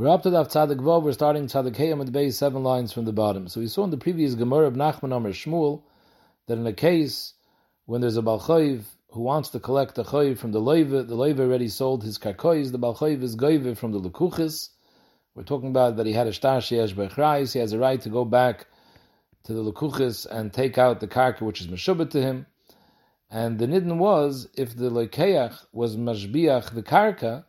We're up to the Tzadik Vav, we're starting Tzadik Heyam at the base, seven lines from the bottom. So we saw in the previous Gemara of Nachman Amr Shmuel that in a case when there's a Balchayiv who wants to collect a Chayiv from the Leiva, the Leiva already sold his Karkois, the Balchayiv is Goive from the Lekuchis. We're talking about that he had a Shtar Sheyesh Bechrais, he has a right to go back to the Lekuchis and take out the Karka which is Meshubit to him. And the Nidden was, if the Lekeach was Mashbiach the Karka,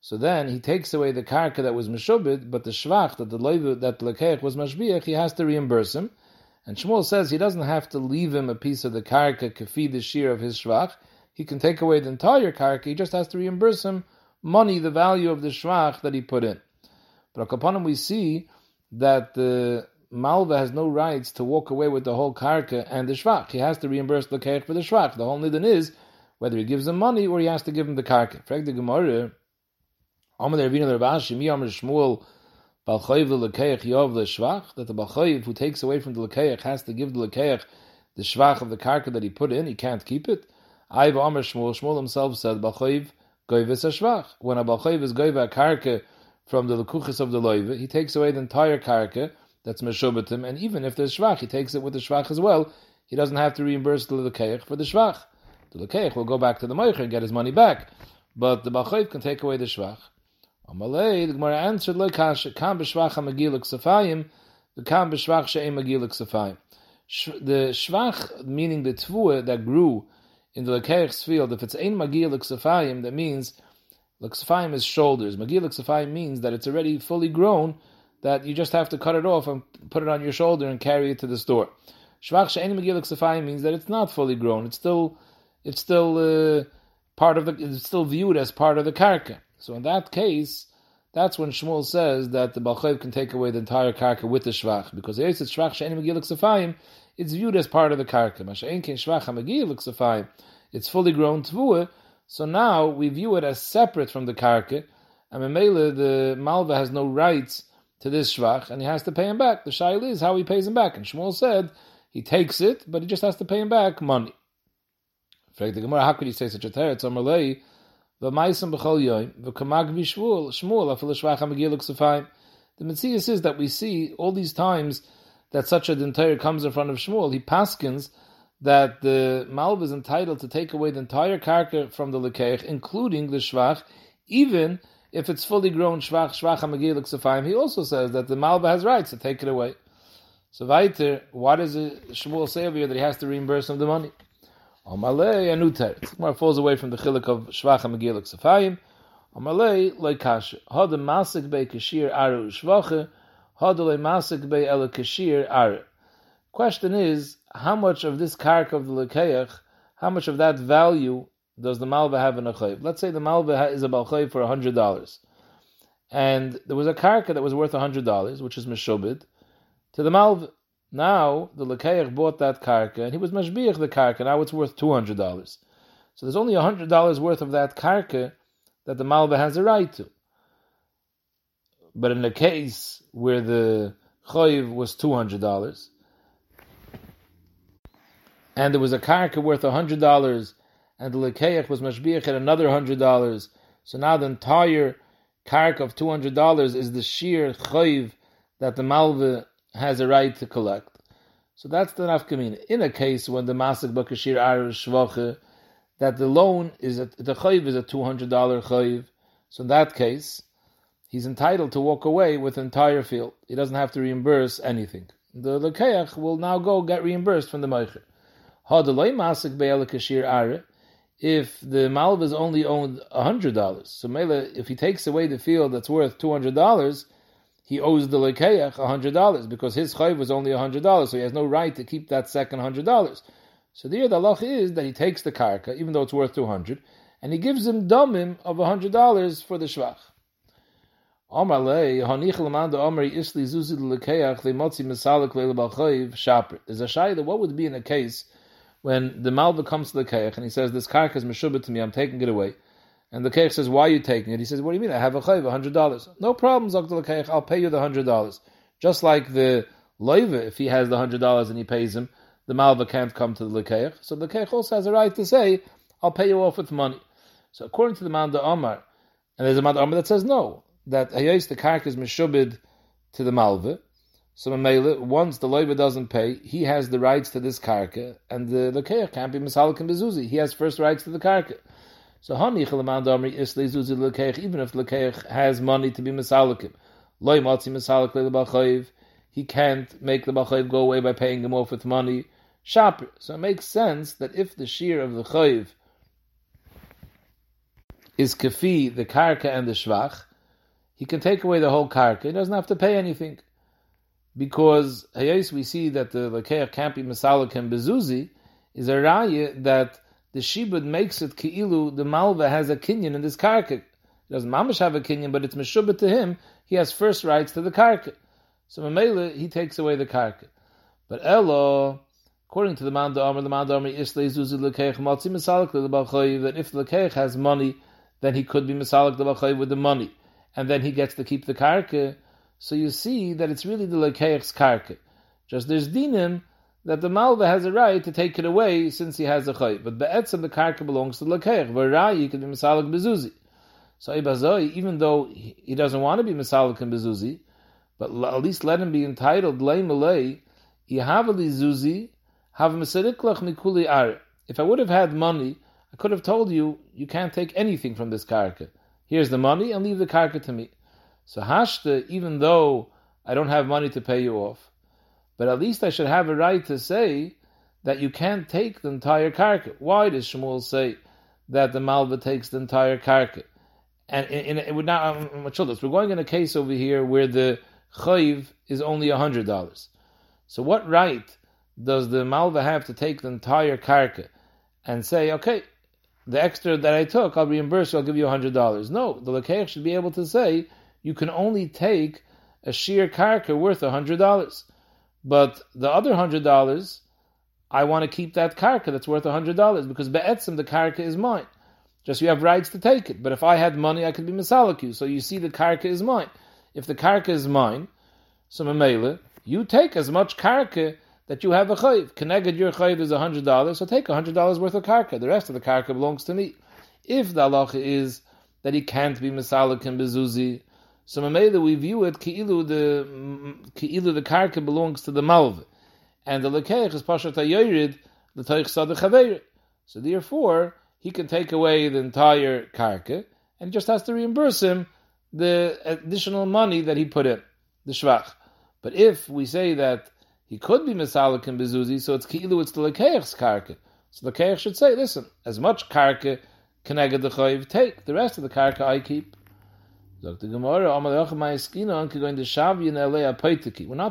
so then he takes away the karka that was meshubid, but the shvach that the leiva that the lekeich was mashbiach, he has to reimburse him. And Shmuel says he doesn't have to leave him a piece of the karka kafi the shear of his shvach. He can take away the entire karka. He just has to reimburse him money, the value of the shvach that he put in. But him we see that the malva has no rights to walk away with the whole karka and the shvach. He has to reimburse the lekeich for the shvach. The whole nidin is whether he gives him money or he has to give him the karka. Frag the Gemara. Amar Ravina Ravashi, Mi Amar Shmuel, Balchayiv lekeich Yov Shvach, that the Balchayiv who takes away from the lekeich has to give the lekeich the shvach of the karka that he put in, he can't keep it. Ayv Amar Shmuel, Shmuel himself said, Balchayiv a Shvach. When a Balchayiv is Goyva karka from the lekuchis of the loive, he takes away the entire karka that's meshubatim, and even if there's shvach, he takes it with the shvach as well. He doesn't have to reimburse the lekeich for the shvach. The lekeich will go back to the moicher and get his money back, but the balchayiv can take away the shvach. Amalei, the Gemara answered, "Lo kasha kam b'shvach ha'magiluk safayim, the kam b'shvach she'em magiluk safayim." The shvach, meaning the tvua that grew in the lekeich's field, if it's ein magiluk safayim, that means luksafayim is shoulders. Magiluk safayim means that it's already fully grown, that you just have to cut it off and put it on your shoulder and carry it to the store. Shvach she'en magiluk safayim means that it's not fully grown. It's still, it's still uh, part of the, it's still viewed as part of the karka. So in that case, that's when Shmuel says that the Balchayiv can take away the entire karka with the shvach, because it's shvach she'en megilik sefayim, it's viewed as part of the karka. Masha'en ken shvach megilik sefayim, it's fully grown tvua, so now we view it as separate from the karka, and Memele, the Malva has no rights to this shvach, and he has to pay him back. The shail is how he pays him back, and Shmuel said he takes it, but he just has to pay him back money. How could you say such a teretz? The Shmuel, The Metzias is that we see all these times that such a dintayer comes in front of Shmuel, he paskins that the Malv is entitled to take away the entire karka from the lekeich, including the shvach, even if it's fully grown shvach, shvach hamagilik sefayim. He also says that the Malva has rights to take it away. So what does Shmuel say over here that he has to reimburse him the money? Amalei anu teretz. Gemara falls away from the chilik of shvach hamegilik sefayim. Amalei loikash. Hada masik be kashir aru shvache. Hada le masik be ele kashir aru. Question is, how much of this kark of the lekeach, how much of that value does the malva have in a chayv? Let's say the malva is a balchayv for hundred dollars, and there was a karka that was worth hundred dollars, which is meshobid, to the malva. Now the Lekeich bought that karka and he was mashbiach the karka. Now it's worth two hundred dollars. So there's only hundred dollars worth of that karka that the malva has a right to. But in the case where the choiv was two hundred dollars, and there was a karka worth hundred dollars, and the lekeich was mashbiach at another hundred dollars, so now the entire karka of two hundred dollars is the sheer choiv that the malva has a right to collect. So that's the nafkamin. In a case when the masik bakashir arish shvache, that the loan is a, the chayiv is a two hundred dollar chayiv. So in that case, he's entitled to walk away with the entire field. He doesn't have to reimburse anything. The lekeach will now go get reimbursed from the meicher. Hadalay masik be'el kashir are. If the malv is only owned hundred dollars, so mele, if he takes away the field that's worth two hundred dollars, he owes the lekeach hundred dollars because his chayv was only hundred dollars, so he has no right to keep that second hundred dollars. So the halach is that he takes the karka, even though it's worth two hundred, and he gives him dumim of hundred dollars for the shvach. There's a shayla. What would be in a case when the malva comes to the keich and he says, "This karka is meshubah to me. I'm taking it away." And the Keich says, why are you taking it? He says, what do you mean? I have a chayv, hundred dollars. No problem, Zokta Keich, I'll pay you the hundred dollars. Just like the loiva, if he has the hundred dollars and he pays him, the malva can't come to the lekeich. So the lekeich also has a right to say, I'll pay you off with money. So according to the Manda Omar, and there's a Manda Omar that says no, that hayos the karka is meshubid to the malva. So once the loiva doesn't pay, he has the rights to this karka, and the lekeich can't be misalik and bezuzi. He has first rights to the karka. So hani chalaman damri is lezuzi lekeich, even if lekeich has money to be misalikim. Loy matzi misalik le he can't make the balchayiv go away by paying him off with money. Shaper. So it makes sense that if the shear of the chayiv is kafi, the karka and the shvach, he can take away the whole karka. He doesn't have to pay anything. Because hayos we see that the lekeach can't be masalik and bezuzi is a raya that the shibud makes it ki'ilu the malva has a kinyan in this karka. He doesn't mamash have a kinyan, but it's meshubah to him. He has first rights to the karka. So Mamela, he takes away the karka. But Elo, according to the the Amr, the the Amr, Isle Zuzi Lekeich Matzi Misalik the that if the Lekeich has money, then he could be Misalik the with the money and then he gets to keep the karka. So you see that it's really the lekeich's karka. Just there's dinim that the malva has a right to take it away since he has a chay. But be'etzem the karka belongs to the lekeich. V'rayi can be misalik bezuzi. So ibazoi, even though he doesn't want to be misalik and bezuzi, but at least let him be entitled lay malay yihavali zuzi have misariklach mikuli ar. If I would have had money, I could have told you you can't take anything from this karka. Here's the money and leave the karka to me. So hashta, even though I don't have money to pay you off, but at least I should have a right to say that you can't take the entire karka. Why does Shmuel say that the malva takes the entire karka? And in, in, it would not, um, we're going in a case over here where the chayiv is only a hundred dollars. So what right does the malva have to take the entire karka and say, okay, the extra that I took, I'll reimburse you, I'll give you hundred dollars. No, the Lekeich should be able to say, you can only take a sheer karka worth a hundred dollars. But the other hundred dollars, I want to keep that karka that's worth hundred dollars because be'etzim the karka is mine. Just you have rights to take it. But if I had money, I could be misalik you. So you see the karka is mine. If the karka is mine, so memele, you take as much karka that you have a chayiv. Connected your chayiv is hundred dollars, so take hundred dollars worth of karka. The rest of the karka belongs to me. If the halacha is that he can't be misalik and bezuzi, so that we view it ki'ilu the ki'ilu the karka belongs to the malv, and the lekeich is pashat the toich sadach So therefore, he can take away the entire karka and just has to reimburse him the additional money that he put in the shvach. But if we say that he could be misalik and bezuzi, so it's ki'ilu, it's the lekeich's karka. So the lekeich should say, listen, as much karka can I get the chayiv take, the rest of the karka I keep. We're not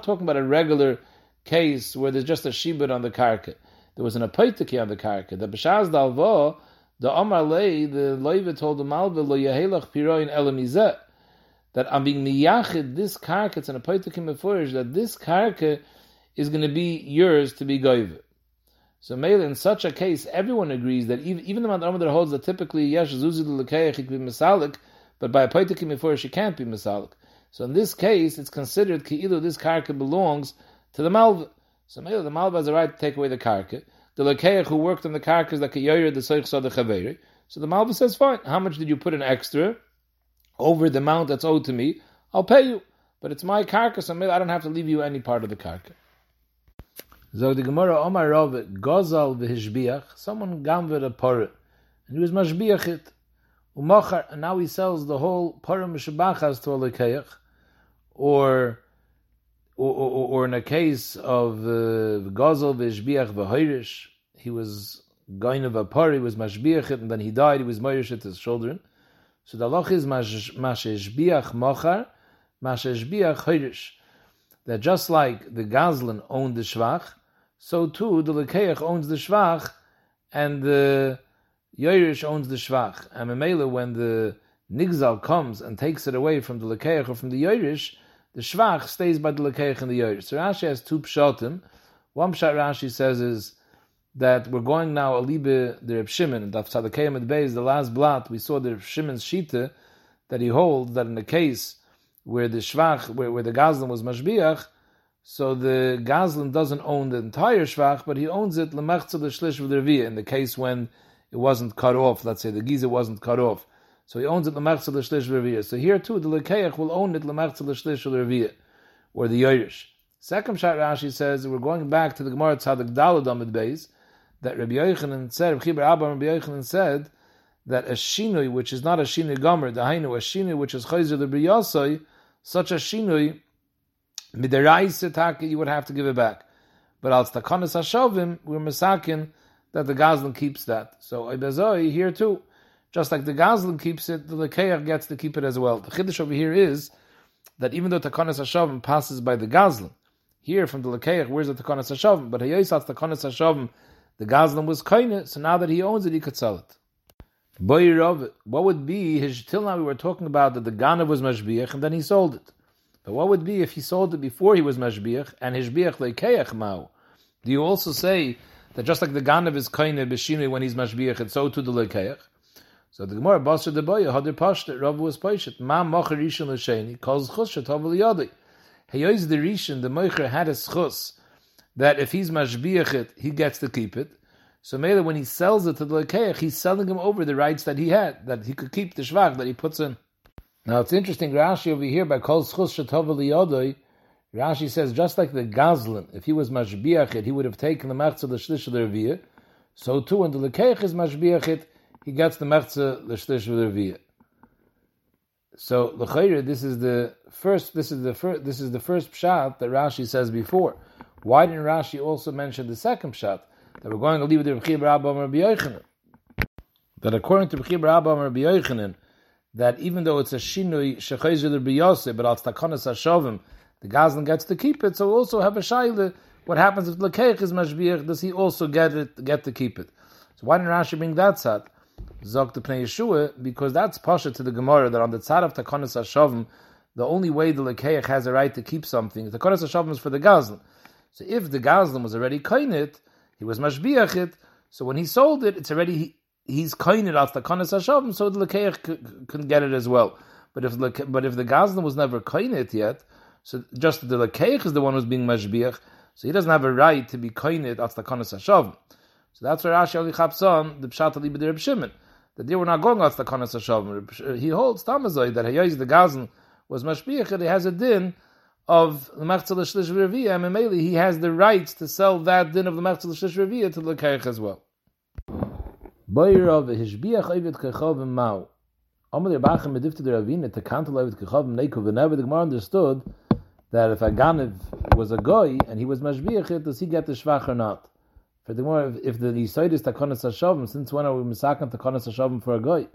talking about a regular case where there's just a shibud on the karka. There was an apoitiki on the karka. The b'shaz dalvo, the Omar lei, the loiva told the malva lo yahelach piroin elamizet that I'm being miyachid this karka, it's an apoitiki mefurish, that this karka is going to be yours to be goiv. So Mele, in such a case, everyone agrees that even, even the Madam that holds that typically yesh zuzi l'lekeich he be misalik, but by a poitikim before she can't be misalik. So in this case, it's considered ki'ilu this karka belongs to the malva. So Mele, the malva has a right to take away the karka. The lekeich who worked on the karka is like a yoyer the soich the chaveri. So the malva says, fine. How much did you put in extra over the amount that's owed to me? I'll pay you, but it's my karka, so Mele, I don't have to leave you any part of the karka. Zog the Gemara Omar Rav Gozal v'hishbiach. Someone gamved a porah, and he was mashbiach it. Umachar, and now he sells the whole porah mishabachas to a lekeach, or, or, or, in a case of Gozal v'hishbiach v'hoirish, he was going of a porah, he was mashbiach and then he died, he was moirish to his children. So the loch is masheshbiach machar, masheshbiach hoirish. That just like the Gazlan owned the Shvach, so too the Lekeach owns the Shvach, and the Yoirish owns the Shvach. And Memela, when the Nigzal comes and takes it away from the Lekeach or from the Yoirish, the Shvach stays by the Lekeach and the Yoirish. So Rashi has two pshatim. One pshat Rashi says is that we're going now Alibe the Reb Shimon, Daf Tzadakayim at Beis, the last blot, we saw the Reb Shimon's Shita, that he holds that in the case where the Shvach, where, where the Gazlan was Mashbiach, so the Gazlan doesn't own the entire Shvach, but he owns it Lemachza the Shlish of the Revi'ah, in the case when it wasn't cut off, let's say the Giza wasn't cut off. So he owns it l'mertzel l'shlish v'reviyah. So here too, the lekeach will own it l'mertzel l'shlish v'reviyah, or the Irish. Second shot Rashi says, we're going back to the Gemara Tzadik Dalad Amid Beis, that Rabbi Yochanan said, Rabbi Chibar Abba Rabbi Yochanan said, that a shinui, which is not a shinui gomer, dahainu, a shinui which is chayzer the briyasai, such a shinui, midaraisa taka, you would have to give it back. But al takanas hashavim, we're misakin that the gazlan keeps that. So ibazoi here too, just like the gazlan keeps it, the lekeach gets to keep it as well. The chiddush over here is that even though takanas hashavim passes by the gazlan, here from the lekeach, where's the takanas hashavim? But hayosat takanas hashavim, the gazlan was kaina, so now that he owns it, he could sell it. What would be his? Till now we were talking about that the ganav was mashbiach and then he sold it. But what would be if he sold it before he was mashbiach and his biach leikeach mao? Do you also say that just like the ganav is kaine b'shinui when he's mashbiach, and so too the leikeach? So the Gemara basar the boya hadir pashtet Rav was paishet ma mocher rishon l'sheni calls chus shetav l'yadi. Heyois the rishon the mocher had a schus that if he's mashbiach he gets to keep it. So Mela, when he sells it to the Lekeach, he's selling him over the rights that he had, that he could keep the Shvach that he puts in. Now it's interesting, Rashi over here, by Kol Schus Shatov Rashi says, just like the Gazlan, if he was Mashbiachit, he would have taken the Mechza the Shlish of the Reviyah. So too, when the Lekeach is Mashbiachit, he gets the Mechza the Shlish of the Reviyah. So l'chayre, this is the first. This is the first. This is the first pshat that Rashi says before. Why didn't Rashi also mention the second pshat? that we're going to leave with the Rebbe Rabba Rabbi Yochanan. That according to Rebbe Rabba Rabbi Yochanan, that even though it's a shinui shechayzer Rabbi Yosef, but it's takonas hashovim, the Gazlan gets to keep it. So we also have a shaila. What happens if the lekeich is mashbiach? Does he also get it? Get to keep it? So why didn't Rashi bring that side? Zok the Pnei Yeshua, because that's pasha to the Gemara that on the tzad of takonas hashovim, the only way the lekeich has a right to keep something, the takonas hashovim is for the Gazlan. So if the Gazlan was already kainit, he was mashbiach it, so when he sold it, it's already he, he's koined off the kanas hashavim, so the lekeich can get it as well. But if but if the gazlan was never koined yet, so just the lekeich is the one who's being mashbiach, so he doesn't have a right to be the kanas hashavim. So that's where Rashi Ali Chapson, the Pshat Ali B'dir Shimon, that they were not going off the kanas hashavim. Uh, he holds Tamazoi that Hayyiz the Gazan was mashbiach, and he has a din of the Mechzel Shlish Reviyah, and Mameli, he has the right to sell that din of the Mechzel Shlish Reviyah to the Kaich as well. Boyer Hishbiach Ovid Kechav Mau. Amar Yerbachem Medifta the Ravina to Kantel Ovid Kechav Neikov, whenever the Gemara understood that if a Ganiv was a goy and he was Mashbiach, does he get the Shvach or not? For the Gemara, if the Yisoid is Takonas Hashavim, since when are we Misakan Takonas Hashavim for a goy?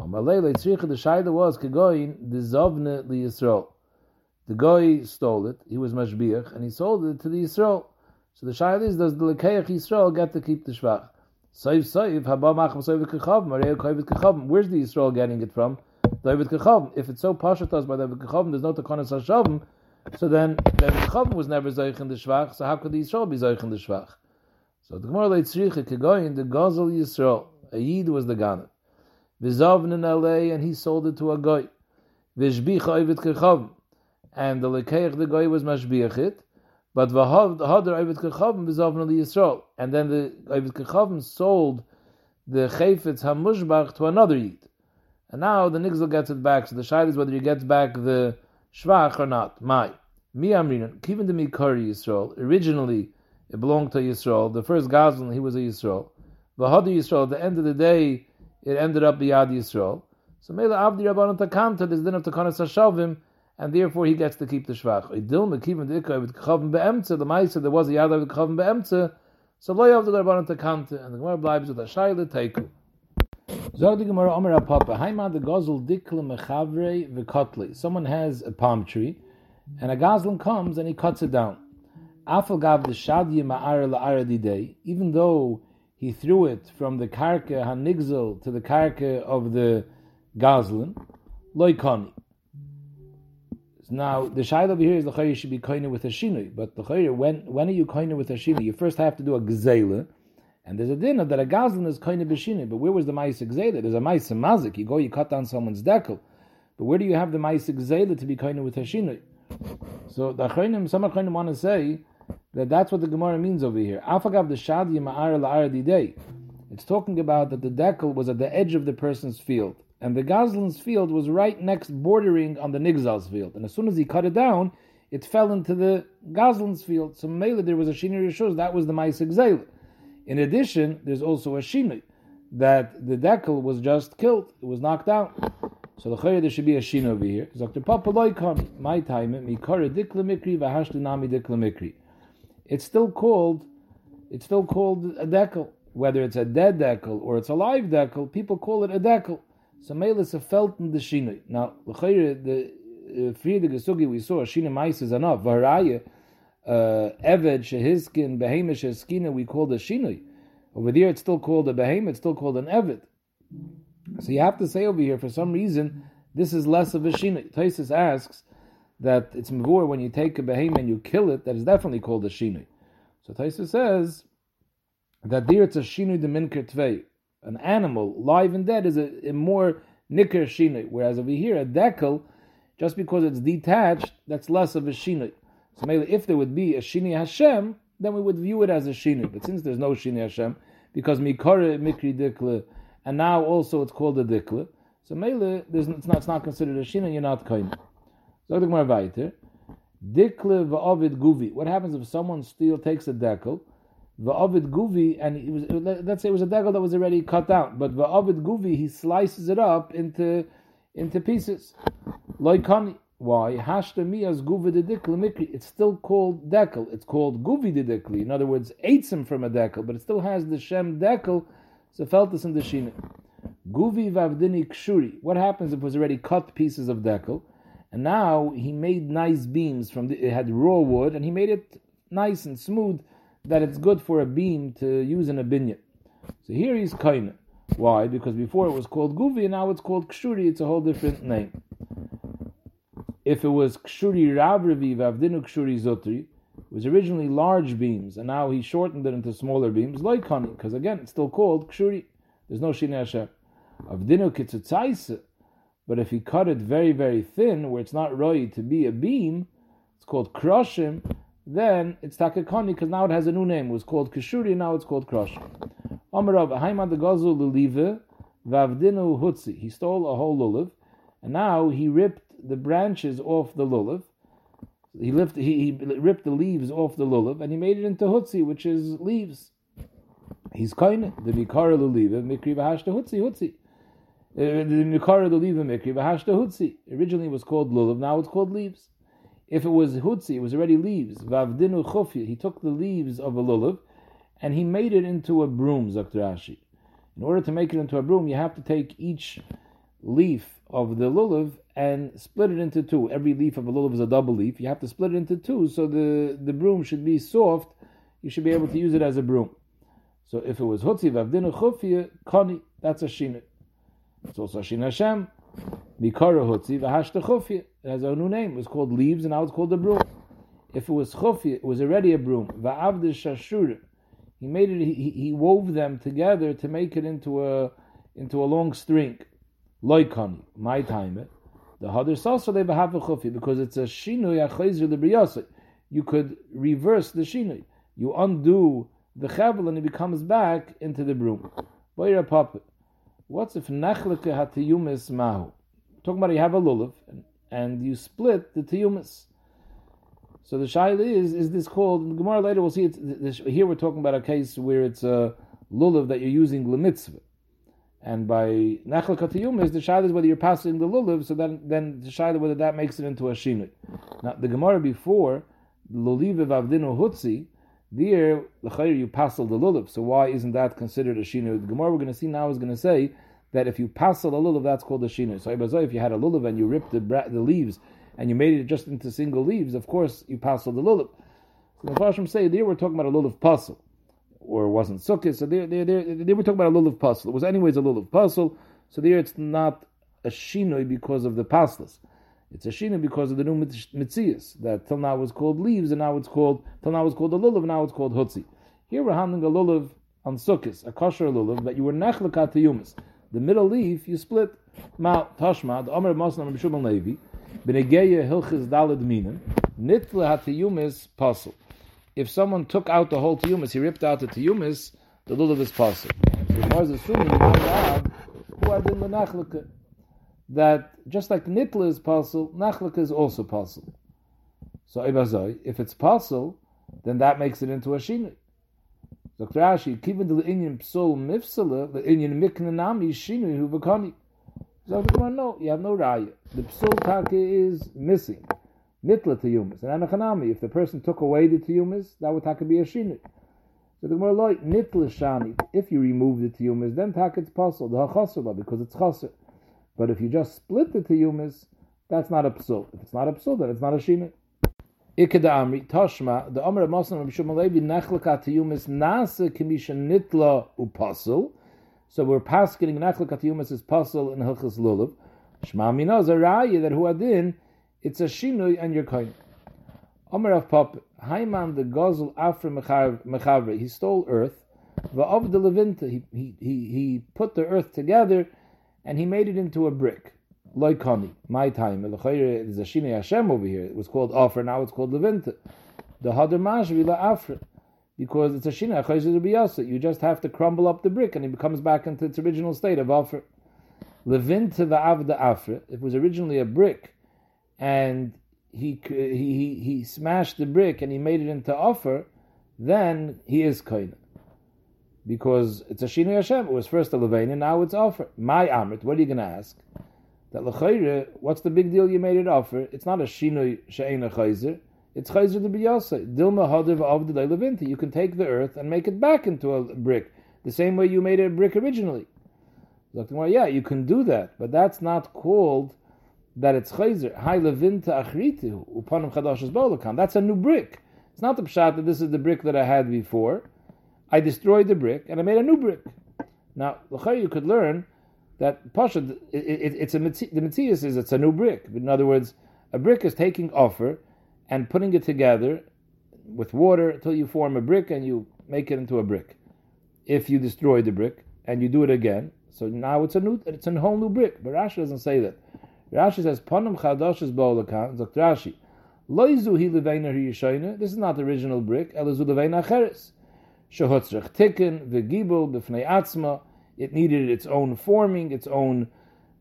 Amar Leila, Tzricha, the Shaila was Kegoyin, the Zovne Li Yisrael. The guy stole it. He was mashbiach, and he sold it to the Yisrael. So the shaila is: Does the lekeach Yisrael get to keep the shvach? Soiv soiv haba machem soiv kechavim. Arei koivet kechavim. Where's the Yisrael getting it from? David kechavim. If it's so pashatas by David kechavim, there's no takonas hashavim. So then David kechavim was never zoich in the shvach. So how could the Yisrael be zoich in the shvach? So the Gemara leitzricha kegoyin the gazel Yisrael. A yid was the ganet. Vizavin in L.A. and he sold it to a guy. Vishbicha oivet kechavim and the lekeich the goy was mashbiachit, but the hadar Ovid Kechavim b'zavna Yisrael, and then the Ovid Kechavim sold the chayfetz hamushbach to another yid, and now the nigzel gets it back. So the shayla is whether he gets back the shvach or not. My mi amrinan kiven the mikari Yisrael. Originally, it belonged to Yisrael. The first Gazlan, he was a Yisrael. Hadar Yisrael. At the end of the day, it ended up biyad Yisrael. So Mela Abdi Rabbanon Takanta, this din of Takanas Hashavim, and therefore he gets to keep the shvach. Idil mekiven dika with kachavim beemtze. The ma'aser there was a yad with kachavim beemtze. So lo yav the garbanon takante, and the gemara blibes with a shayla teiku. Someone has a palm tree, and a gazlan comes and he cuts it down. Even though he threw it from the karka hanigzel to the karka of the gazlan, loikoni. Now the shaila over here is the chayyim should be koine with a shinui, but the chayyim when when are you koine with a shinui? You first have to do a gzela, and there's a din of that a gazlan is koine b'shinui. But where was the ma'is gzela? There's a ma'is mazik. You go, you cut down someone's dekel, but where do you have the ma'is gzela to be koine with a shinui? So the chayyim, some chayyim want to say that that's what the Gemara means over here. Afagav the shadi ma'ara la'ara day. It's talking about that the dekel was at the edge of the person's field and the Goslin's field was right next, bordering on the Nigzal's field. And as soon as he cut it down, it fell into the Goslin's field. So Mela, there was a Shinui Rishos, that was the Maisik Zayla. In addition, there's also a Shinui, that the decal was just killed, it was knocked out. So the there should be a Shin over here. Dr. Papa Loikon, my time, Mikara Dikla Mikri, Vahashtu Nami It's still called, it's still called a decal. Whether it's a dead decal or it's a live decal, people call it a decal. So Melis a felt in the Shinui. Now, the the uh, Friede Gesugi we saw, Shina Mais is enough. Varaya, uh, Eved, Shehiskin, Behemish, Sheskina, we call the Shinui. Over there, it's still called a Behem, it's still called an Eved. So you have to say over here, for some reason, this is less of a Shinui. Taisus asks that it's Mavur when you take a Behem and you kill it, that is definitely called a Shinui. So Taisus says that there it's a Shinui de Minker Tvei. An animal, live and dead, is a, a more Nicker Shinui, whereas over here, a Dekel, just because it's detached, that's less of a shinui. So maybe if there would be a shini Hashem, then we would view it as a shini. But since there's no shini Hashem, because mikore mikri dikle, and now also it's called a dikle, so maybe it's not, it's not considered a shini, you're not kind. So the Gemara weiter. Dikle va'ovid guvi. What happens if someone steal takes a dekel, va'ovid guvi, and it was, let's say it was a dekel that was already cut out, but va'ovid guvi, he slices it up into into pieces. Loikani. Why? Hashta as guvi de mikri. It's still called dekel. It's called guvi de dikli. In other words, him from a dekel, but it still has the shem dekel. So felt this in the shina. Guvi vavdini kshuri. What happens if it was already cut pieces of dekel, and now he made nice beams from the, it had raw wood, and he made it nice and smooth that it's good for a beam to use in a binyat. So here he's kaina. Why? Because before it was called guvi, and now it's called kshuri. It's a whole different name if it was kshuri ravravi vavdinu kshuri zotri, it was originally large beams, and now he shortened it into smaller beams, like honey, because again, it's still called kshuri. There's no shini Hashem. Avdinu kitzutzaisa, but if he cut it very, very thin, where it's not right to be a beam, it's called krushim, then it's takakani, because now it has a new name. It was called kshuri, now it's called krushim. Amarav, haimad gazul lilive, vavdinu hutzi. He stole a whole lulav, and now he ripped the branches off the lulav. He, he, he ripped the leaves off the lulav and he made it into hutzi, which is leaves. He's kind the mikara luliva mikri v'hashta hutzi hutzi. Uh, the mikara luliva mikri v'hashta hutzi. Originally it was called lulav, now it's called leaves. If it was hutzi, it was already leaves. Vavdinu chufya. He took the leaves of a lulav and he made it into a broom, Zaktrashi. In order to make it into a broom, you have to take each leaf of the lulav and split it into two. Every leaf of a lulav is a double leaf. You have to split it into two so the, the broom should be soft. You should be able to use it as a broom. So if it was hutzi vavdinu chufia kani, that's a shina. It's also a shina Hashem. Mikara hutzi v'hashta chufia. It has a new name. It was called leaves and now it's called a broom. If it was chufia, it was already a broom. Va'avde shashura. He made it. He, he wove them together to make it into a into a long string. Loikani, my time. The hadr sasa they have a chufi because it's a shinui achayzer lebriyasa. You could reverse the shinui. You undo the chevel and it becomes back into the broom. Boyra papa. What's if nachleke hatiyumis mahu? Talking about you have a lulav and, you split the tiyumis. So the shaila is: Is this called? In the Gemara later we'll see. It's, here we're talking about a case where it's a lulav that you're using lemitzvah. And by Nechel Katiyum is the shayla is whether you're passing the lulav, so then then the shayla whether that makes it into a shinut. Now the Gemara before luliv avdinu hutzi, there l'chayr you passel the lulav. So why isn't that considered a shinut? The Gemara we're going to see now is going to say that if you passel a lulav, that's called a shinut. So if you had a lulav and you ripped the, the leaves and you made it just into single leaves, of course you passel the lulav. So the Farshim say there we're talking about a lulav passel or wasn't sukkah. So they, they, were talking about a lulav puzzle. It was anyways a lulav puzzle. So there it's not a shinoi because of the paslas. It's a shinoi because of the new mitzias that till now was called leaves and now it's called till now was called a lulav. Now it's called hutzi. Here we're handling a lulav on sukkahs, a kosher lulav that you were nechlekat yumis. The middle leaf you split. Ma tashma the Amr Masnam B'Shubal Levi b'negeya hilchis dalad minim nitle hatiyumis puzzle if someone took out the whole tiyumis, he ripped out the tiyumis, the lulav is possible. So the Gemara is assuming who that just like nitla is possible, nachlaka is also possible. So if it's possible, then that makes it into a shinui. Dr. Rashi, kiven the inyan psol mifsala, the inyan miknanami shinui hu v'kani. So no, you have no raya. The psul taka is missing. Nitla tiyumis. And anachanami, if the person took away the tiyumis, that would taka be a shinui. So the Gemara like nitla shani. If you remove the tiyumis, then taka it's possible. The hachasala because it's chaser. But if you just split the tiyumis, that's not a psul. If it's not a psul, then it's not a shinui. Ikeda Amri, Toshma, the Omer of Mosam Rabbi Shimon Levi, Nechlaka Tiyumis Nasa Kimisha Nitla Upasul. So we're pasking Nechlaka Tiyumis is Pasul in Hilchas Lulav. Shma Mina is a raya that Huadin, it's a Shinui and your coin. Omer of Pop, Haiman the Gozel Afra Mechavre, he stole earth, Va'ov the Levinta, he, he, he, put the earth together and he made it into a brick loikani. My time, there's a shine Hashem over here. It was called Afra, now it's called Levinta. The Hadar Mashvi la Afra. Because it's a shine Achayzer You just have to crumble up the brick and it comes back into its original state of Offer. Levinta va'avda Afra. It was originally a brick and he, he, he smashed the brick and he made it into Offer, then he is Kaina because it's a Shini Hashem. It was first a Levain, now it's offer. My Amrit, what are you going to ask? that lechayre, what's the big deal you made it offer? It's not a shinoi she'ein a chayzer. It's chayzer to biyasa. Dilma hadav of the levinti. You can take the earth and make it back into a brick, the same way you made a brick originally. Yeah, you can do that, but that's not called that it's chayzer. Hai levinta achritu upanim chadashas bolakam. That's a new brick. It's not the pshat that this is the brick that I had before. I destroyed the brick and I made a new brick. Now, you could learn that Pasha, it, it, it's a the Matthias is it's a new brick. In other words, a brick is taking offer and putting it together with water until you form a brick and you make it into a brick. If you destroy the brick and you do it again, so now it's a new, it's a whole new brick. But Rashi doesn't say that. Rashi says, "Panam chadashes ba'olakan." Dr. Rashi, loizu hi leveina yishayna. This is not the original brick. Elazu leveina cheres. Shehotzrech tikkun v'gibul b'fnei atzma. It needed its own forming, its own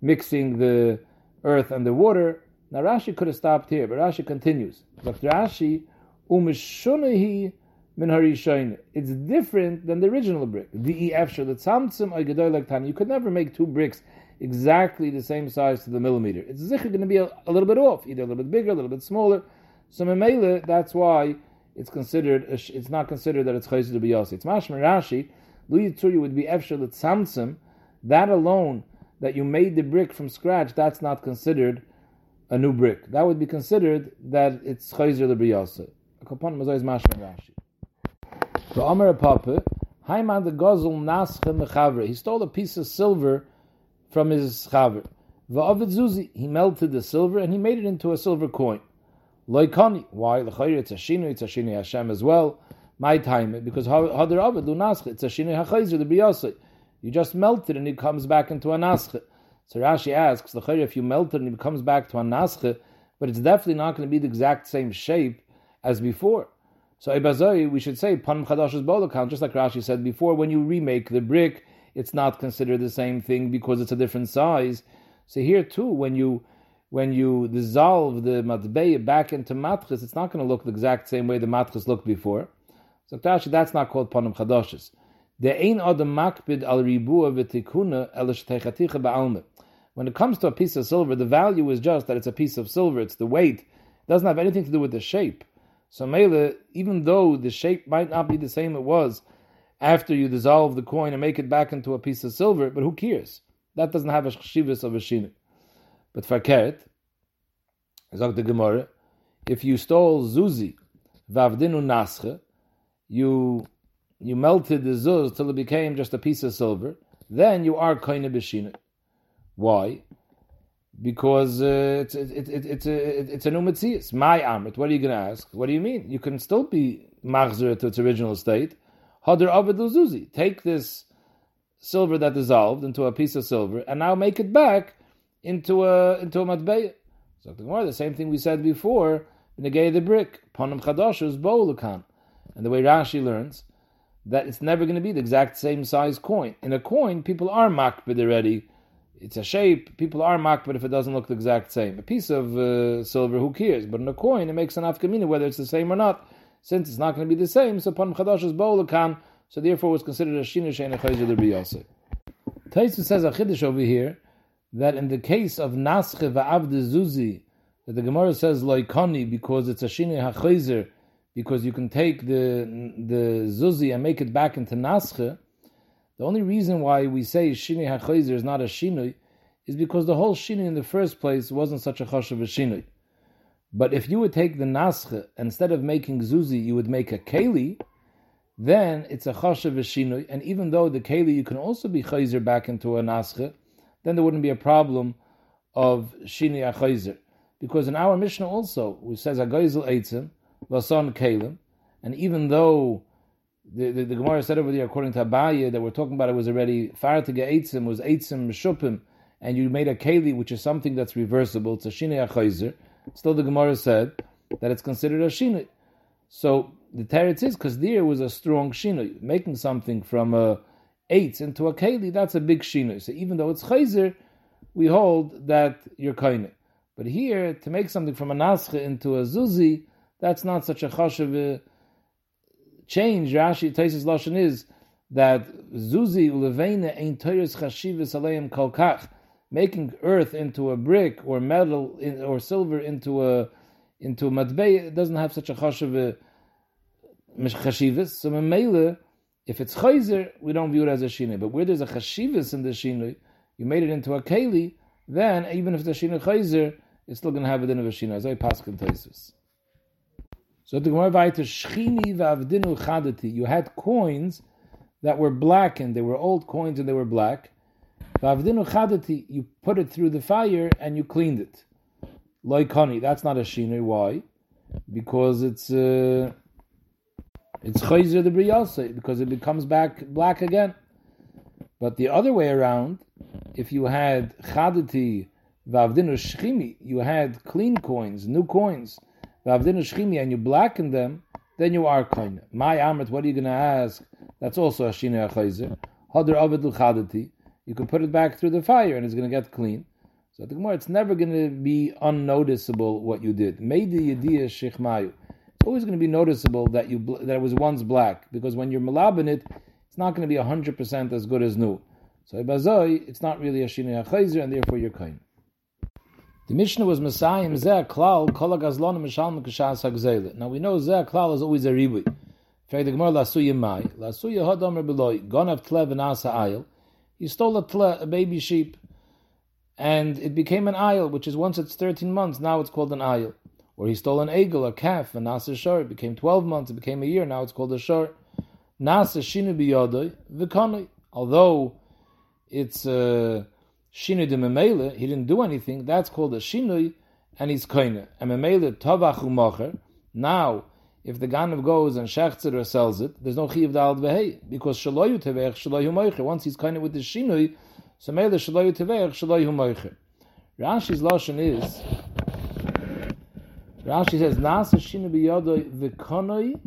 mixing the earth and the water. Now Rashi could have stopped here, but Rashi continues. Rashi, umishunahi min harishayin. It's different than the original brick. The efshar the tzamtzim You could never make two bricks exactly the same size to the millimeter. It's zikr going to be a, a, little bit off, either a little bit bigger, a little bit smaller. So memela, that's why it's considered. It's not considered that it's chayzer to be yossi. It's mashma Rashi Lu would be Efshel Tzamtzim, that alone, that you made the brick from scratch, that's not considered a new brick. That would be considered that it's Chayzer Lebriyasa. Kapon Mazoy is Mashman Rashi. So Amar Papa, Haiman the Gozel Nascha Mechavre, he stole a piece of silver from his Chaver. Va'avid Zuzi, he melted the silver and he made it into a silver coin. Loikani, why? L'chayr, it's a shinu, it's a shinu Hashem as well my time because hadar avad lunasche. It's a shinei hachayzer the biyasei. You just melt it and it comes back into a nasche. So Rashi asks the if you melt it and it comes back to a nasche, but it's definitely not going to be the exact same shape as before. So we should say pan chadash's bolakan, just like Rashi said before. When you remake the brick, it's not considered the same thing because it's a different size. So here too, when you when you dissolve the matbeya back into matchis, it's not going to look the exact same way the matchis looked before. So Tashi, that's not called Panim Chadoshes. The ein adam makbid al ribua v'tikuna el ba'alme. When it comes to a piece of silver, the value is just that it's a piece of silver. It's the weight. It doesn't have anything to do with the shape. So Mele, even though the shape might not be the same it was after you dissolve the coin and make it back into a piece of silver, but who cares? That doesn't have a shivas of a shinu. But as the Gemara, if you stole zuzi, vavdinu nasche, you you melted the zuz till it became just a piece of silver, then you are of b'shina. Why? Because uh, it's it, it, it, it's a it's a new mitzias. My amrit. What are you going to ask? What do you mean? You can still be machzer to its original state. Take this silver that dissolved into a piece of silver and now make it back into a into a matbeya. So the same thing we said before. Negay the brick. Panam chadash is bolakan. And the way Rashi learns, that it's never going to be the exact same size coin. In a coin, people are makbid already it's a shape. People are but if it doesn't look the exact same, a piece of uh, silver, who cares? But in a coin, it makes an afkamina whether it's the same or not. Since it's not going to be the same, so pan chadash's bolakan, so therefore it was considered a shinu shein a chayzer the biyase. Taisu says a chiddush over here that in the case of nasche va'avde zuzi, that the Gemara says loikani because it's a shinu hachayzer, because you can take the the zuzi and make it back into nasche. The only reason why we say Shinui HaChayzer is not a Shinui is because the whole Shinui in the first place wasn't such a Choshev Shinui. But if you would take the Nasche, instead of making Zuzi, you would make a Keli, then it's a Choshev a Shinui, and even though the Keli you can also be Chayzer back into a Nasche, then there wouldn't be a problem of Shinui HaChayzer. Because in our Mishnah also, which says Agoizel Eitzim, Vason Kalim, and even though the, the, the Gemara said over there, according to Abaye, that we're talking about it was already far to get eitzim, was eitzim shupim, and you made a keli, which is something that's reversible. It's a shine achayzer. Still, the Gemara said that it's considered a shine. So the teretz is because there was a strong shine, making something from a eitz into a keli. That's a big shine. So even though it's chayzer, we hold that you're kaine. But here, to make something from a nasche into a zuzi, that's not such a chashav change, Rashi Taisis Lashon is that Zuzi Levena ain't Toyers Chashivas Aleim Kalkach, making earth into a brick or metal in, or silver into a into a doesn't have such a chashiv uh, chashivas. So memele, if it's chayzer, we don't view it as a shinui. But where there's a chashivas in the shinui, you made it into a keli, then even if the shinui chayzer, it's still going to have a din of a shinui. As I pass Taisis. So the Gemara weiter Shchini v'avdinu chadati. You had coins that were blackened. They were old coins and they were black. V'avdinu chadati. You put it through the fire and you cleaned it. Loikani. That's not a shinui. Why? Because it's uh, it's chayzer the briyase because it becomes back black again. But the other way around, if you had chadati v'avdinu shchimi, you had clean coins, new coins and you blacken them, then you are koine. My amrit, what are you going to ask? That's also a shina achayzer. Hadr avid l'chadati. You can put it back through the fire and it's going to get clean. So the Gemara, it's never going to be unnoticeable what you did. Maydi yediyah shechmayu. It's always going to be noticeable that you that it was once black because when you're malabin it, it's not going to be hundred percent as good as new. So ibazoi, it's not really a shina achayzer and therefore you're kind. The Mishnah was Messiah Zeh Klal Kol Gazlon Mishalm. Now we know Zeh Klal is always a ribui. In Fact the Gemara Lasuya Mai Lasuya Hadam Rebeloi Gonav Tle Venasa Ayil. He stole a tle, a baby sheep, and it became an ayil, which is once it's thirteen months, now it's called an ayil. Or he stole an eagle, a calf, a nasa shor. It became twelve months, it became a year, now it's called a shor. Nasa shinu biyodoi v'konoi. Although it's uh, shinui de memele, he didn't do anything, that's called a shinui, and he's koine. And memele tavachu mocher, now, if the ganav goes and shechts it or sells it, there's no chiv dal vehei, because shaloyu tevech, shaloyu moicher. Once he's koine with the shinui, so mele shaloyu tevech, shaloyu moicher. Rashi's lashon is, Rashi says, nasa shinu biyodoi v'konoi,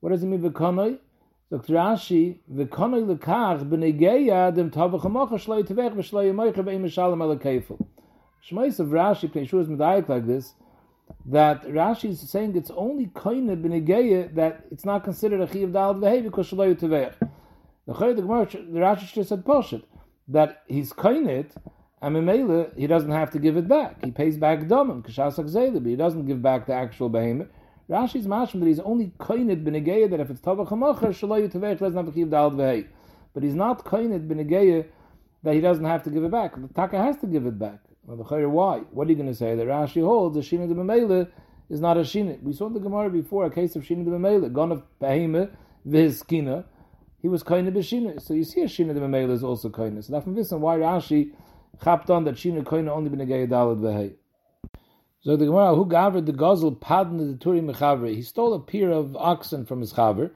what does it mean v'konoi? Sagt Rashi, v'konoi lekach b'negeya dem tavach hamocha shloi tevech v'shloi yamoicha b'im mishalem ala kefil. Shmois of Rashi, Pnei is medayik like this, that Rashi is saying it's only koine b'negeya that it's not considered a chiyav dal v'hei because shloi tevech. The Chayr, the Rashi just said poshet, that he's koine and Memele, he doesn't have to give it back. He pays back domim, kashasak zayla, but he doesn't give back the actual behemoth. Rashi's mashma that he's only koined b'negeya that if it's tavach hamacher shaloyu tevech doesn't have to keep dal v'hei, but he's not koined b'negeya that he doesn't have to give it back. The taka has to give it back. Well, the why? What are you going to say? That Rashi holds the shina de b'meile is not a shina. We saw in the Gemara before a case of shina de b'meile, gone of behema v'hiskina. He was koined b'shina. So you see a shina de b'meile is also koined. So that's from this and why Rashi chapped on that shina koined only b'negeya dalad v'hei. So the Gemara, who gathered the Gozel padn the Turi Mechavre, he stole a pair of oxen from his chaver.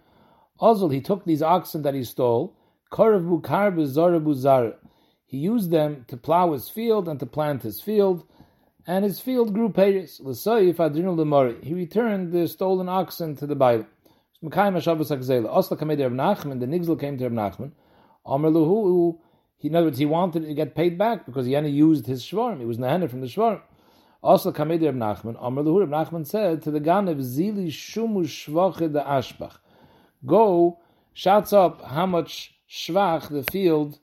Also, he took these oxen that he stole, Korav Bukar Bezorabu Zara. He used them to plow his field and to plant his field, and his field grew payers. L'soyif adrinu lemori. He returned the stolen oxen to the Bible. Mekayim Hashabbos Akzela. Osla kamed Reb Nachman, the Nigzel came to Reb Nachman. Amr Luhu, He, in other words, he wanted to get paid back because he hadn't used his shvarm. He was nahana from the shvarm. Also, Kamedi Reb Nachman, Amr Luhur Reb Nachman said to the Ganev, Zili Shumu Shvache de Ashbach. Go, shouts up how much shvach the field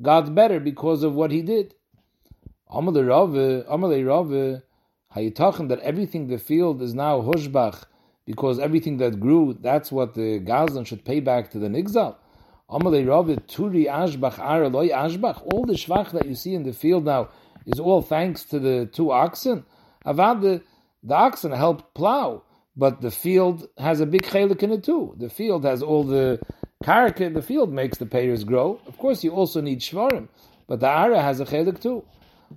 got better because of what he did. Amr Rave, Amr Rave, that everything the field is now hushbach because everything that grew, that's what the Gazlan should pay back to the Nigzal. Amalei Rav Turi Ashbach Ashbach. All the shvach that you see in the field now is all thanks to the two oxen. The, the oxen helped plow, but the field has a big chelik in it too. The field has all the karaka. The field makes the payers grow. Of course, you also need shvarim, but the ara has a chelik too.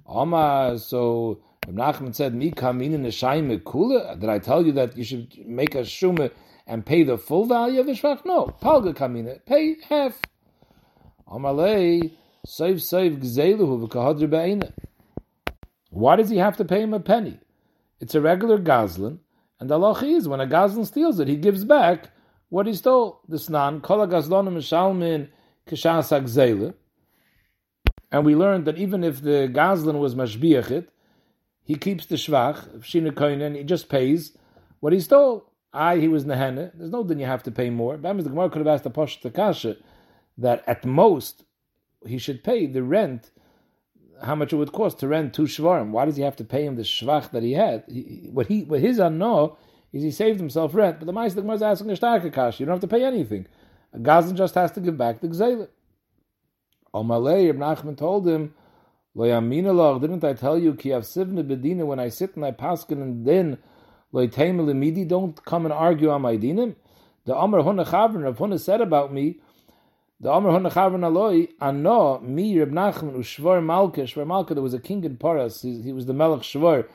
Oma, so Nachman said, "Mi kamin in the kula." Did I tell you that you should make a shumah and pay the full value of the shvach? No, palga kamina, pay half. Amalei save save gzeluhu v'kahadr be'ina. Why does he have to pay him a penny? It's a regular gazlan, and the halach is when a gazlan steals it, he gives back what he stole. The snan kol gazlonim mishalmin kishas gzela. And we learned that even if the gazlan was mashbiachit, he keeps the shvach, shina and he just pays what he stole. I, he was nehene. There's no then you have to pay more. But the Gemara could have asked the Posh Takasha that at most he should pay the rent, how much it would cost to rent two shvarim. Why does he have to pay him the shvach that he had? He, what he, what his anno is he saved himself rent. But the Meister Gemara is asking a starker kash. You don't have to pay anything. A Gazan just has to give back the gzela. Omalei, Ibn Nachman told him, didn't I tell you, ki sivne bedina, when I sit and I paskin and then don't come and argue on my dinim. The Amr Huna Rav Huna said about me, the Amr Huna Chavrin Aloi, Ano, me, Reb Nachman, Ushvar Malka, Shvar Malka, there was a king in Paras, he, he was the Melech Shvar,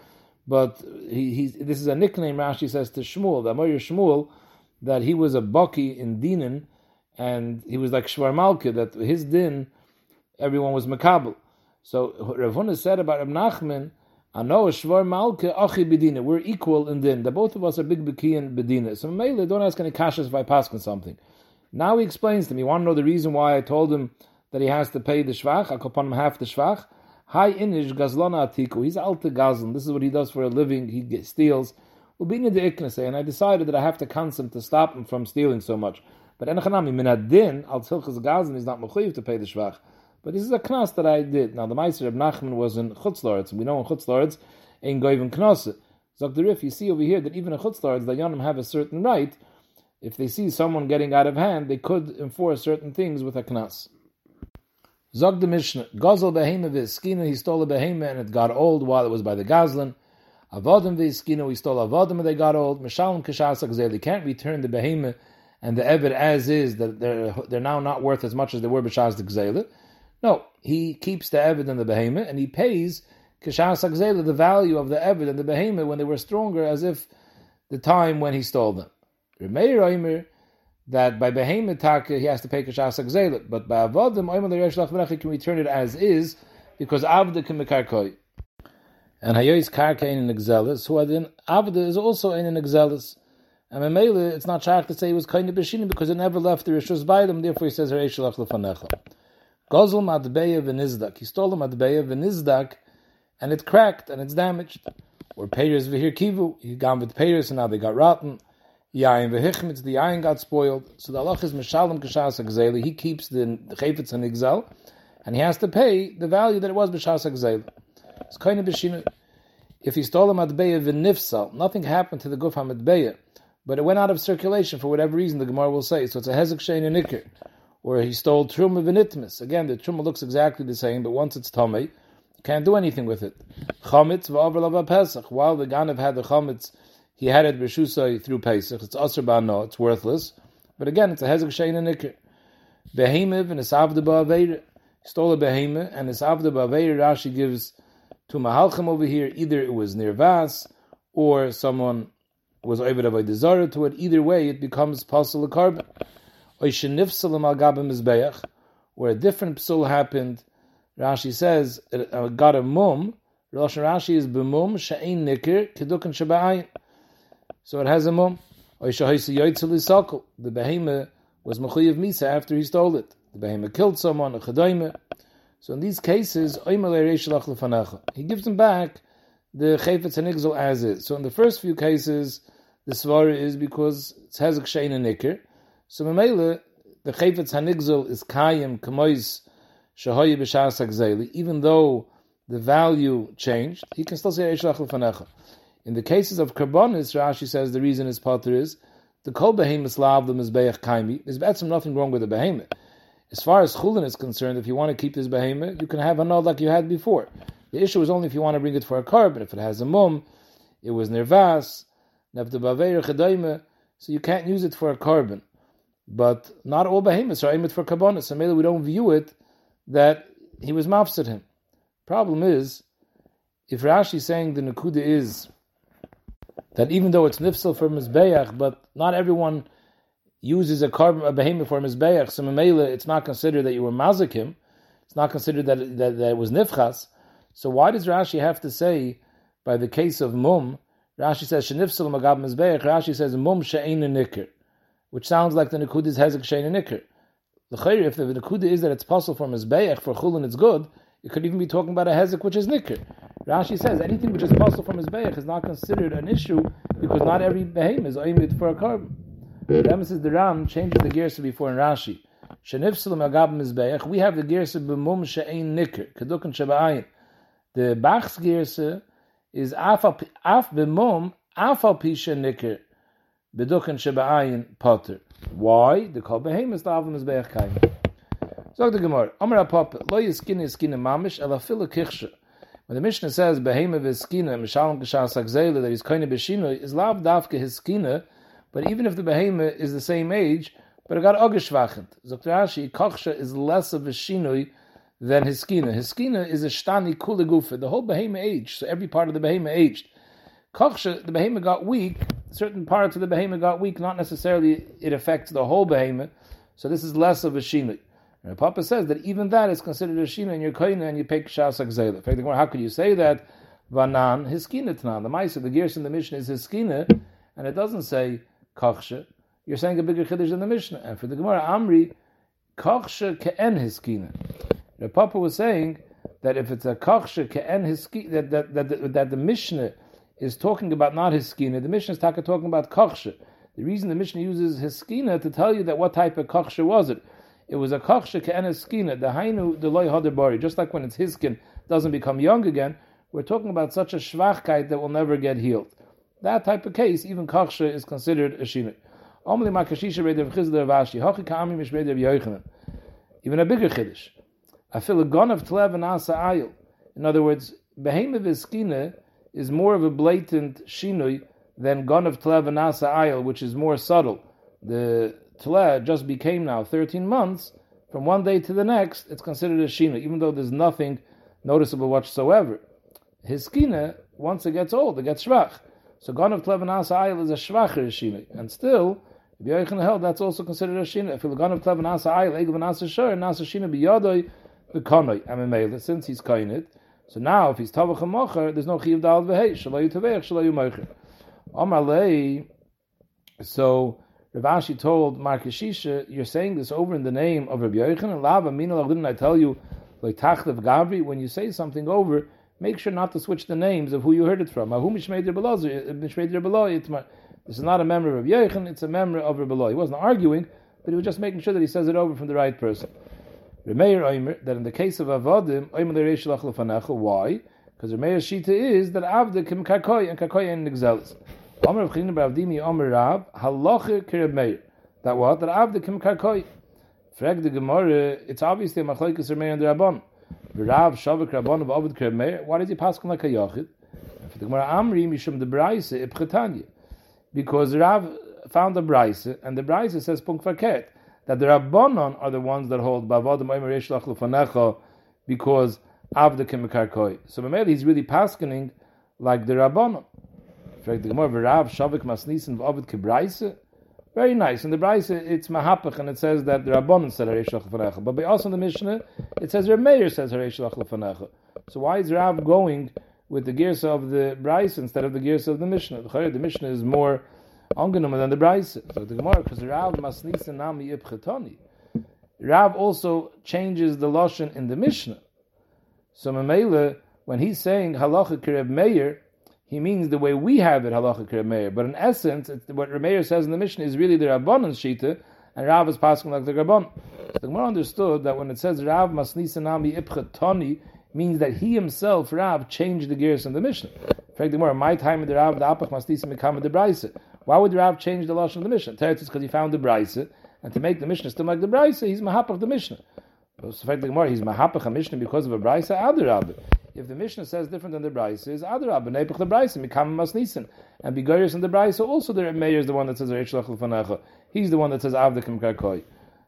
but he, he, this is a nickname Rashi says to Shmuel, the Amr Shmuel, that he was a Baki in Dinan, and he was like Shvar that his din, everyone was Makabal. So Rav Huna said about Reb Nachman, know Shvar Malka Achi Bedina. We're equal in din. The both of us are big Beki and Bedina. So Mele, don't ask any kashas if I pass on something. Now he explains to me. You want to know the reason why I told him that he has to pay the shvach? I'll half the shvach. Hi inish gazlana atiku. Oh, he's alta gazlan. This is what he does for a living. He steals. Ubina de iknase. And I decided that I have to consent to stop him from stealing so much. But enachanami minadin al tzilchas gazlan is not mechuyev to pay the shvach. But this is a knas that I did. Now the Meister of Nachman was in Chutz La'aretz. We know in Chutz La'aretz, in Goyim Knas. Zok the Rif, you see over here that even in Chutz La'aretz, the Yonim have a certain right. If they see someone getting out of hand, they could enforce certain things with a knas. Zog the Mishnah, Gazel behema v'eskina, he stole a behema and it got old while it was by the Gazlan. Avodim v'eskina, he stole avodim and they got old. Mishalim kashasak they can't return the behema and the eved as is, that they're, they're now not worth as much as they were b'shaz the. No, he keeps the Evid and the Behemoth, and he pays Kishas Akzela the value of the Evid and the Behemoth when they were stronger, as if the time when he stole them. That by Behemoth Taka he has to pay Kishas Akzela, but by Avodim, Oimer L'Reshlach Merechi can return it as is, because Avda can Mekarkoi. And Hayois Karkain in an Exelis, who then Avda is also in an Exelis. And Memele, it's not sharp to say he was kind of Beshinim because it never left the Rishus by them, therefore he says Reshlach Lefanecha. Gozel madbeya v'nizdak. He stole a madbeya v'nizdak, and it cracked and it's damaged. Or payers v'hir kivu. He gone with payers and now they got rotten. Yayin v'hichmitz. The yayin got spoiled. So the Allah is mishalem k'shas He keeps the chayfetz and exile, and he has to pay the value that it was b'shas gzeil. It's kind of b'shinu. If he stole a madbeya v'nifsal, nothing happened to the guf hamadbeya, but it went out of circulation for whatever reason. The Gemara will say so. It's a hezek shein and ikr where he stole truma v'nitmis. Again, the truma looks exactly the same, but once it's tummy, can't do anything with it. Chametz v'avrlava pesach. While the Ganav had the chametz, he had it b'shusay through Pesach. It's aser no, it's worthless. But again, it's a hezek shein and nikr. Behemev and isavda ba'aveir. Stole a behemoth and isavda ba'aveir. Rashi gives to mahalchim over here. Either it was near vas or someone was over by desire to it. Either way, it becomes possible carbon where a different psul happened. Rashi says uh, got a mum. Rashi is b'mum she'ein nikir kedukan shaba'ayin. So it has a mum. The behemoth was mechuyev misa after he stole it. The behemoth killed someone, a chadayme. So in these cases, he gives them back the chayfetz hanigzel as is. So in the first few cases, the svara is because it has a kshein and nikr. So memele, the chayfetz hanigzel is kayim kamois shahoyi b'shas even though the value changed, he can still say Eishlach Lefanecha. In the cases of Karbonis, Rashi says the reason is Potter is the Kol Behemoth Lav the Mizbeach Kaimi. There's betzim nothing wrong with the Behemoth. As far as Chulin is concerned, if you want to keep this Behemoth, you can have a nod like you had before. The issue is only if you want to bring it for a korban. If it has a mum, it was Nirvas, so you can't use it for a korban. But not all behemoths are aimed for karbonis, So maybe we don't view it that he was mafsid him. Problem is, if Rashi is saying the Nakuda is that even though it's nifsel for Mizbeach, but not everyone uses a korban a behemoth for Mizbeach, so Mamela, it's not considered that you were mazikim, it's not considered that, that, that it was nifchas. So why does Rashi have to say, by the case of mum, Rashi says shenifsel magab Mizbeach, Rashi says mum she'ein nikr, which sounds like the Nakuda is hezek nikr. The khir if the Nakuda is that it's possible for Mizbeach, for Chulin it's good, it could even be talking about a hezek which is nikr. Rashi says anything which is possible from his beich is not considered an issue because not every behem is oimid for a korban. The emphasis the Ram changes the gears before in Rashi. We have the gears b'mum she'ein nikr keduk and sheba'ayin. The Bach's gears is af b'mum af al pisha nikr beduk and sheba'ayin potter. Why? The kol behem is the av mizbeach kain. Sag the Gemara, Amar Apapa, lo yiskina yiskina mamish, ela fila kichsha. When the Mishnah says, behema v'eskina, mishalom k'shas akzela, that he's kind koine b'shino, is lav davke his skina, but even if the behema is the same age, but it got ogeshvachent. Dr. Rashi, kochsha is less of a shinoi than his skina. His skina is a shtani kule the whole behema aged, so every part of the behema aged. Kochsha, the behema got weak, certain parts of the behema got weak, not necessarily it affects the whole behema, so this is less of a shinoi. And Papa says that even that is considered a shina in your koina and you pay kshas akzela. How could you say that? Vanan hiskina tnan. The ma'aser, the gears in the Mishnah is hiskina, and it doesn't say kachsha. You're saying a bigger chiddush in the Mishnah. And for the Gemara Amri, kachsha ke'en hiskina. The Papa was saying that if it's a kachsha ke'en hiskina, that, that, that, that, that the Mishnah is talking about not hiskina, the Mishnah is talking about kachsha. The reason the Mishnah uses hiskina to tell you that what type of kachsha was it it was a kachsha ke'enes skina, the hainu the loy bari. Just like when it's his skin doesn't become young again, we're talking about such a schwachkeit that will never get healed. That type of case, even kachsha is considered a shina. Omli makashisha ka'ami yoichanan. Even a bigger chiddush. I feel a gun of tlev and asa ayil. In other words, behemoth skina is more of a blatant shinui than gun of tlev and asa ayil, which is more subtle. The Tleh just became now 13 months, from one day to the next, it's considered a Shina, even though there's nothing noticeable whatsoever. His Skina, once it gets old, it gets Shvach. So Gon of Tlev Ayil is a Shvacher Shina. And still, if Yoichan held, that's also considered a Shina. If Gon of Tlev Ayil, Egel Nasa Shor, Nasa Shina Biyodoi, the Konoi, Amemele, since he's Kainit. So now, if he's Tavach Mocher, there's no Chiv Dal Vehei, Shalayu Tavech, Shalayu Mocher. Amalei, so Rav Ashi told Markashisha, you're saying this over in the name of Rabbi Yochanan. And Lava minal didn't I tell you, like Tachlev Gavri, when you say something over, make sure not to switch the names of who you heard it from. Eh, this is not a member of Yochanan, it's a member of Rabbi He wasn't arguing, but he was just making sure that he says it over from the right person. Remeir Oimer, that in the case of Avodim, why? Because Remeir's Shita is that Avda kim Kakoy and Kakoy and Nixelis. Omer China Bavdimi Omer Rav Halacha Kirab Meir. That what? That Avda Kim Karkoi. Frag the Gemara. It's obviously a Machlekes Rameir and the Rabban. Rav Shavik Rabban of Kirab Meir. Why did he pass like a Yochid? For the Gemara Amri Mishum the Braise Ipchetanya. Because Rav found the Braise and the Braise says Punk Farket that the Rabbanon are the ones that hold Bavadim Omer Yeshlach Lufanecha because Avda Kim. So Mameli he's really paskening like the Rabbanon. Very nice. In the Braise, it's Mahapach, and it says that the Rabbanon said Harei Shalach. But also in the Mishnah, it says Meir says Harei Shalach. So why is Rav going with the gears of the Braise instead of the gears of the Mishnah? The Mishnah is more angenommen than the Braise. So the Gemara, because Rav Masnisen Nami Ibchetoni. Rav also changes the Lashon in the Mishnah. So Mamela, when he's saying halacha kireb meir, he means the way we have it halacha kireb meir. But in essence, what Rameir says in the Mishnah is really the Rabbanan's shita, and Rav is passing like the Rabban. The Gemara understood that when it says Rav masnisanami ipchatoni, means that he himself, Rav, changed the gears in the Mishnah. In fact, the more my time in the Rav, the Apach masnisim become the Brisa. Why would Rav change the lashon of the Mishnah? Teretz is because he found the Brisa, and to make the Mishnah still like the Brisa, he's mahapach the Mishnah. But in fact, the Gemara, he's mahapach a Mishnah because of a Brisa, Adarab. If the Mishnah says different than the Brisa, is Adarab, nepach the Brisa, mikam masnisim. And Bigoris in the Brisa, also the Meir is the one that says Reish Lach He's the one that says Avdekim Karkoi.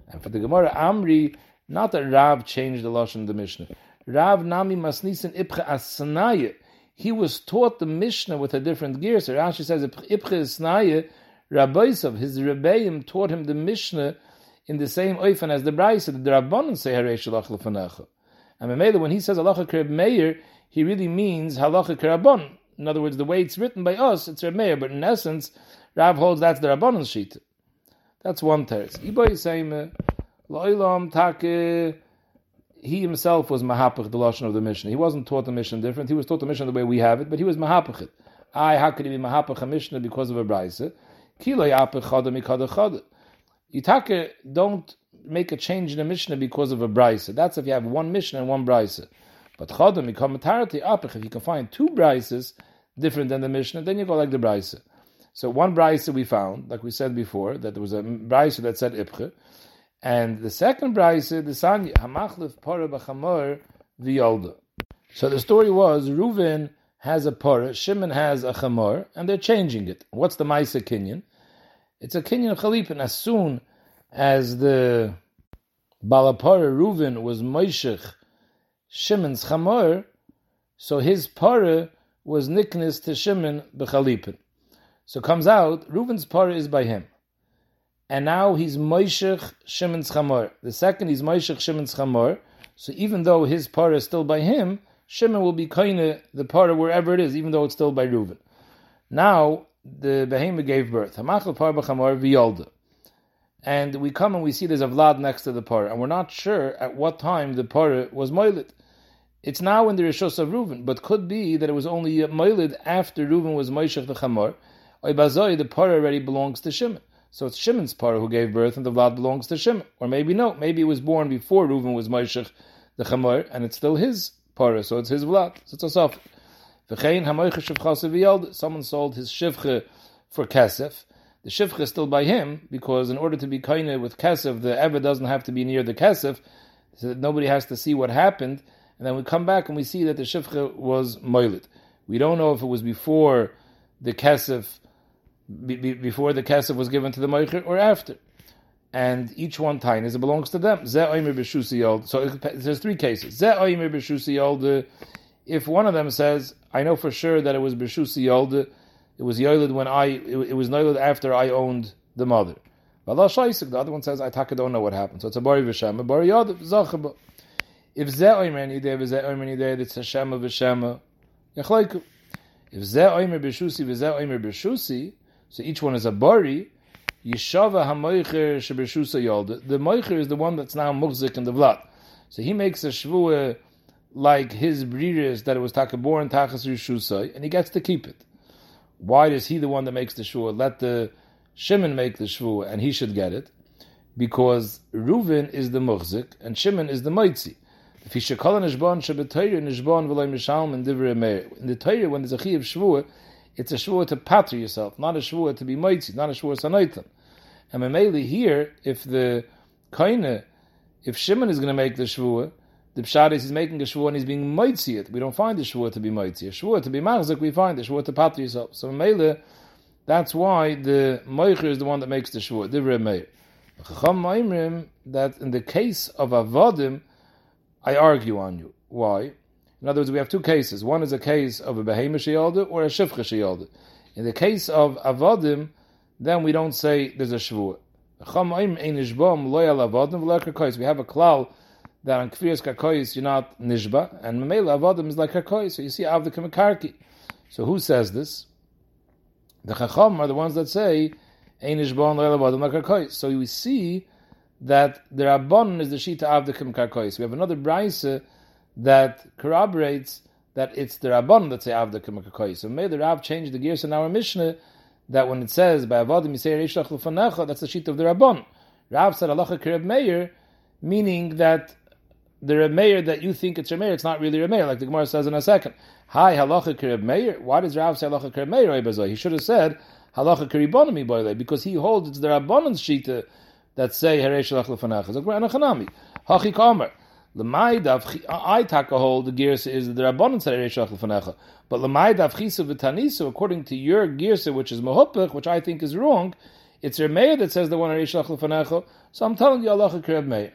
And for the Gemara, Amri, not that Rav changed the lashon of the Mishnah. Rav Nami Masnisin Ipcha Asanaye. He was taught the Mishnah with a different gear. So Rashi says Ipcha Asanaye, Rabbaisov, his Rebbeim taught him the Mishnah in the same oifen as the Brisa, the Rabbanon say Harei Shalach Lefanecha. And Mamela, when he says Halacha Kereb Meir, he really means Halacha Kerabon. In other words, the way it's written by us, it's Reb Meir, but in essence, Rav holds that's the Rabbanon's sheet. That's one teretz. Iboy Take he himself was mahapach the lashon of the Mishnah. He wasn't taught the Mishnah different. He was taught the Mishnah the way we have it, but he was mahapach it. I how could he be mahapach a Mishnah because of a brayse? Kilo yapach chada mikada. Yitake don't make a change in the Mishnah because of a brayse. That's if you have one Mishnah and one brayse. But chada mikam matarati apach. If you can find two brayses different than the Mishnah, then you go like the brayse. So one brayse we found, like we said before, that there was a brayse that said ipche. And the second brayse, the Sanya, Hamachlif Pora B'chamor V'yolda. So the story was, Reuven has a Pora, Shimon has a Chamor, and they're changing it. What's the Maisa Kinyan? It's a Kinyan of Chalipin. As soon as the Balapara Reuven was Moishech Shimon's Chamor, so his Pora was Niknis to Shimon B'chalipin. So comes out, Reuven's Pora is by him and now he's Moishech Shimon's Chamor. The second he's Moishech Shimon's Chamor. So even though his para is still by him, Shimon will be kind the para wherever it is, even though it's still by Reuven. Now the behemoth gave birth. Hamachal par b'chamor v'yolda. And we come and we see there's a vlad next to the para, and we're not sure at what time the para was moiled. It's now in the Rishos of Reuven, but could be that it was only uh, moiled after Reuven was Moishech the Chamor. Oibazoi, the para already belongs to Shimon. So it's Shimon's par who gave birth, and the Vlad belongs to Shimon. Or maybe no, maybe it was born before Reuven was Moishech the Chamor, and it's still his par, so it's his Vlad. So it's a soft. Someone sold his shivche for kesef. The shivche is still by him because in order to be kaina with kesef, the ever doesn't have to be near the kesef, so that nobody has to see what happened. And then we come back and we see that the shivche was moilit. We don't know if it was before the kesef be, be, before the kesef was given to the moicher or after. And each one tainis it belongs to them. So there's three cases. If one of them says, I know for sure that it was Beshusi Yolde, it was Yolid when I, it, it was Yolid after I owned the mother. The other one says, I taka don't know what happened. So it's a Bari V'Shema, Bari Yod, Zachaba. If Zeh Oymer Nideh, V'Zeh Oymer Nideh, it's Hashem V'Shema, Yachleiku. If Zeh Oymer Beshusi, V'Zeh Oymer Beshusi, so each one is a bari. Yeshava hamoicher shebeshusa yolda. The moicher is the one that's now muzik in the blood. So he makes a shvua like his breeders that it was takaborn tachas rishusay, and he gets to keep it. Why is he the one that makes the shvua? Let the Shimon make the shvua, and he should get it, because Reuven is the muzik and Shimon is the moitzi. If he should call an ishbon shebetoyer nishbon v'loy mishalm and divrei meir. In the Torah, when there's a chi of shvua, it's a shvua to patter yourself, not a shvua to be moitzi, not a shvua sanoitan. And Mameli here, if the kaina, if Shimon is going to make the shvua, the pshat is he's making a shvua and he's being moitzi it. We don't find the shvua to be moitzi. A shvua to be machzik, we find the shvua to patter yourself. So mele, that's why the moicher is the one that makes the shvua. Divrei meir. Chacham that in the case of avodim, I argue on you. Why? In other words, we have two cases. One is a case of a behemoth sheyalda or a shivcha sheyalda. In the case of avodim, then we don't say there's a shvuah. We have a klal that on kfiyas kakoyis you're not nishba, and memela avodim is like kakoyis. So you see avdikim karki. So who says this? The chacham are the ones that say ein nishba loyal avodim kakoyis. So we see that the rabban is the shita avdikim karkoyis. We have another brayse that corroborates that it's the Rabban that say Avda Kamakoy. So may the Rav change the gears in our Mishnah that when it says by Avodim Yisei Reishlach Lufanecha, that's the sheet of the Rabban. Rav said Halacha Kireb Meir, meaning that the Reb Meir that you think it's Reb Meir, it's not really Reb Meir, like the Gemara says in a second. Hi, Halacha Kireb Meir. Why does Rav say Halacha Kireb Meir? He should have said Halacha Kiribonami Boile, because he holds it's the Rabbanan's shita that say Heresh like Anachanami. Hachi Kamer. L'maydav, I take a hold, the Girsa is the Rabbanan said Heresh Shalach Lefanecha. But L'maydav Chisa V'Tanisa, according to your Girsa, which is Mahupach, which I think is wrong, it's mayor that says the one Heresh Shalach Lefanecha. So I'm telling you Kireb Meir.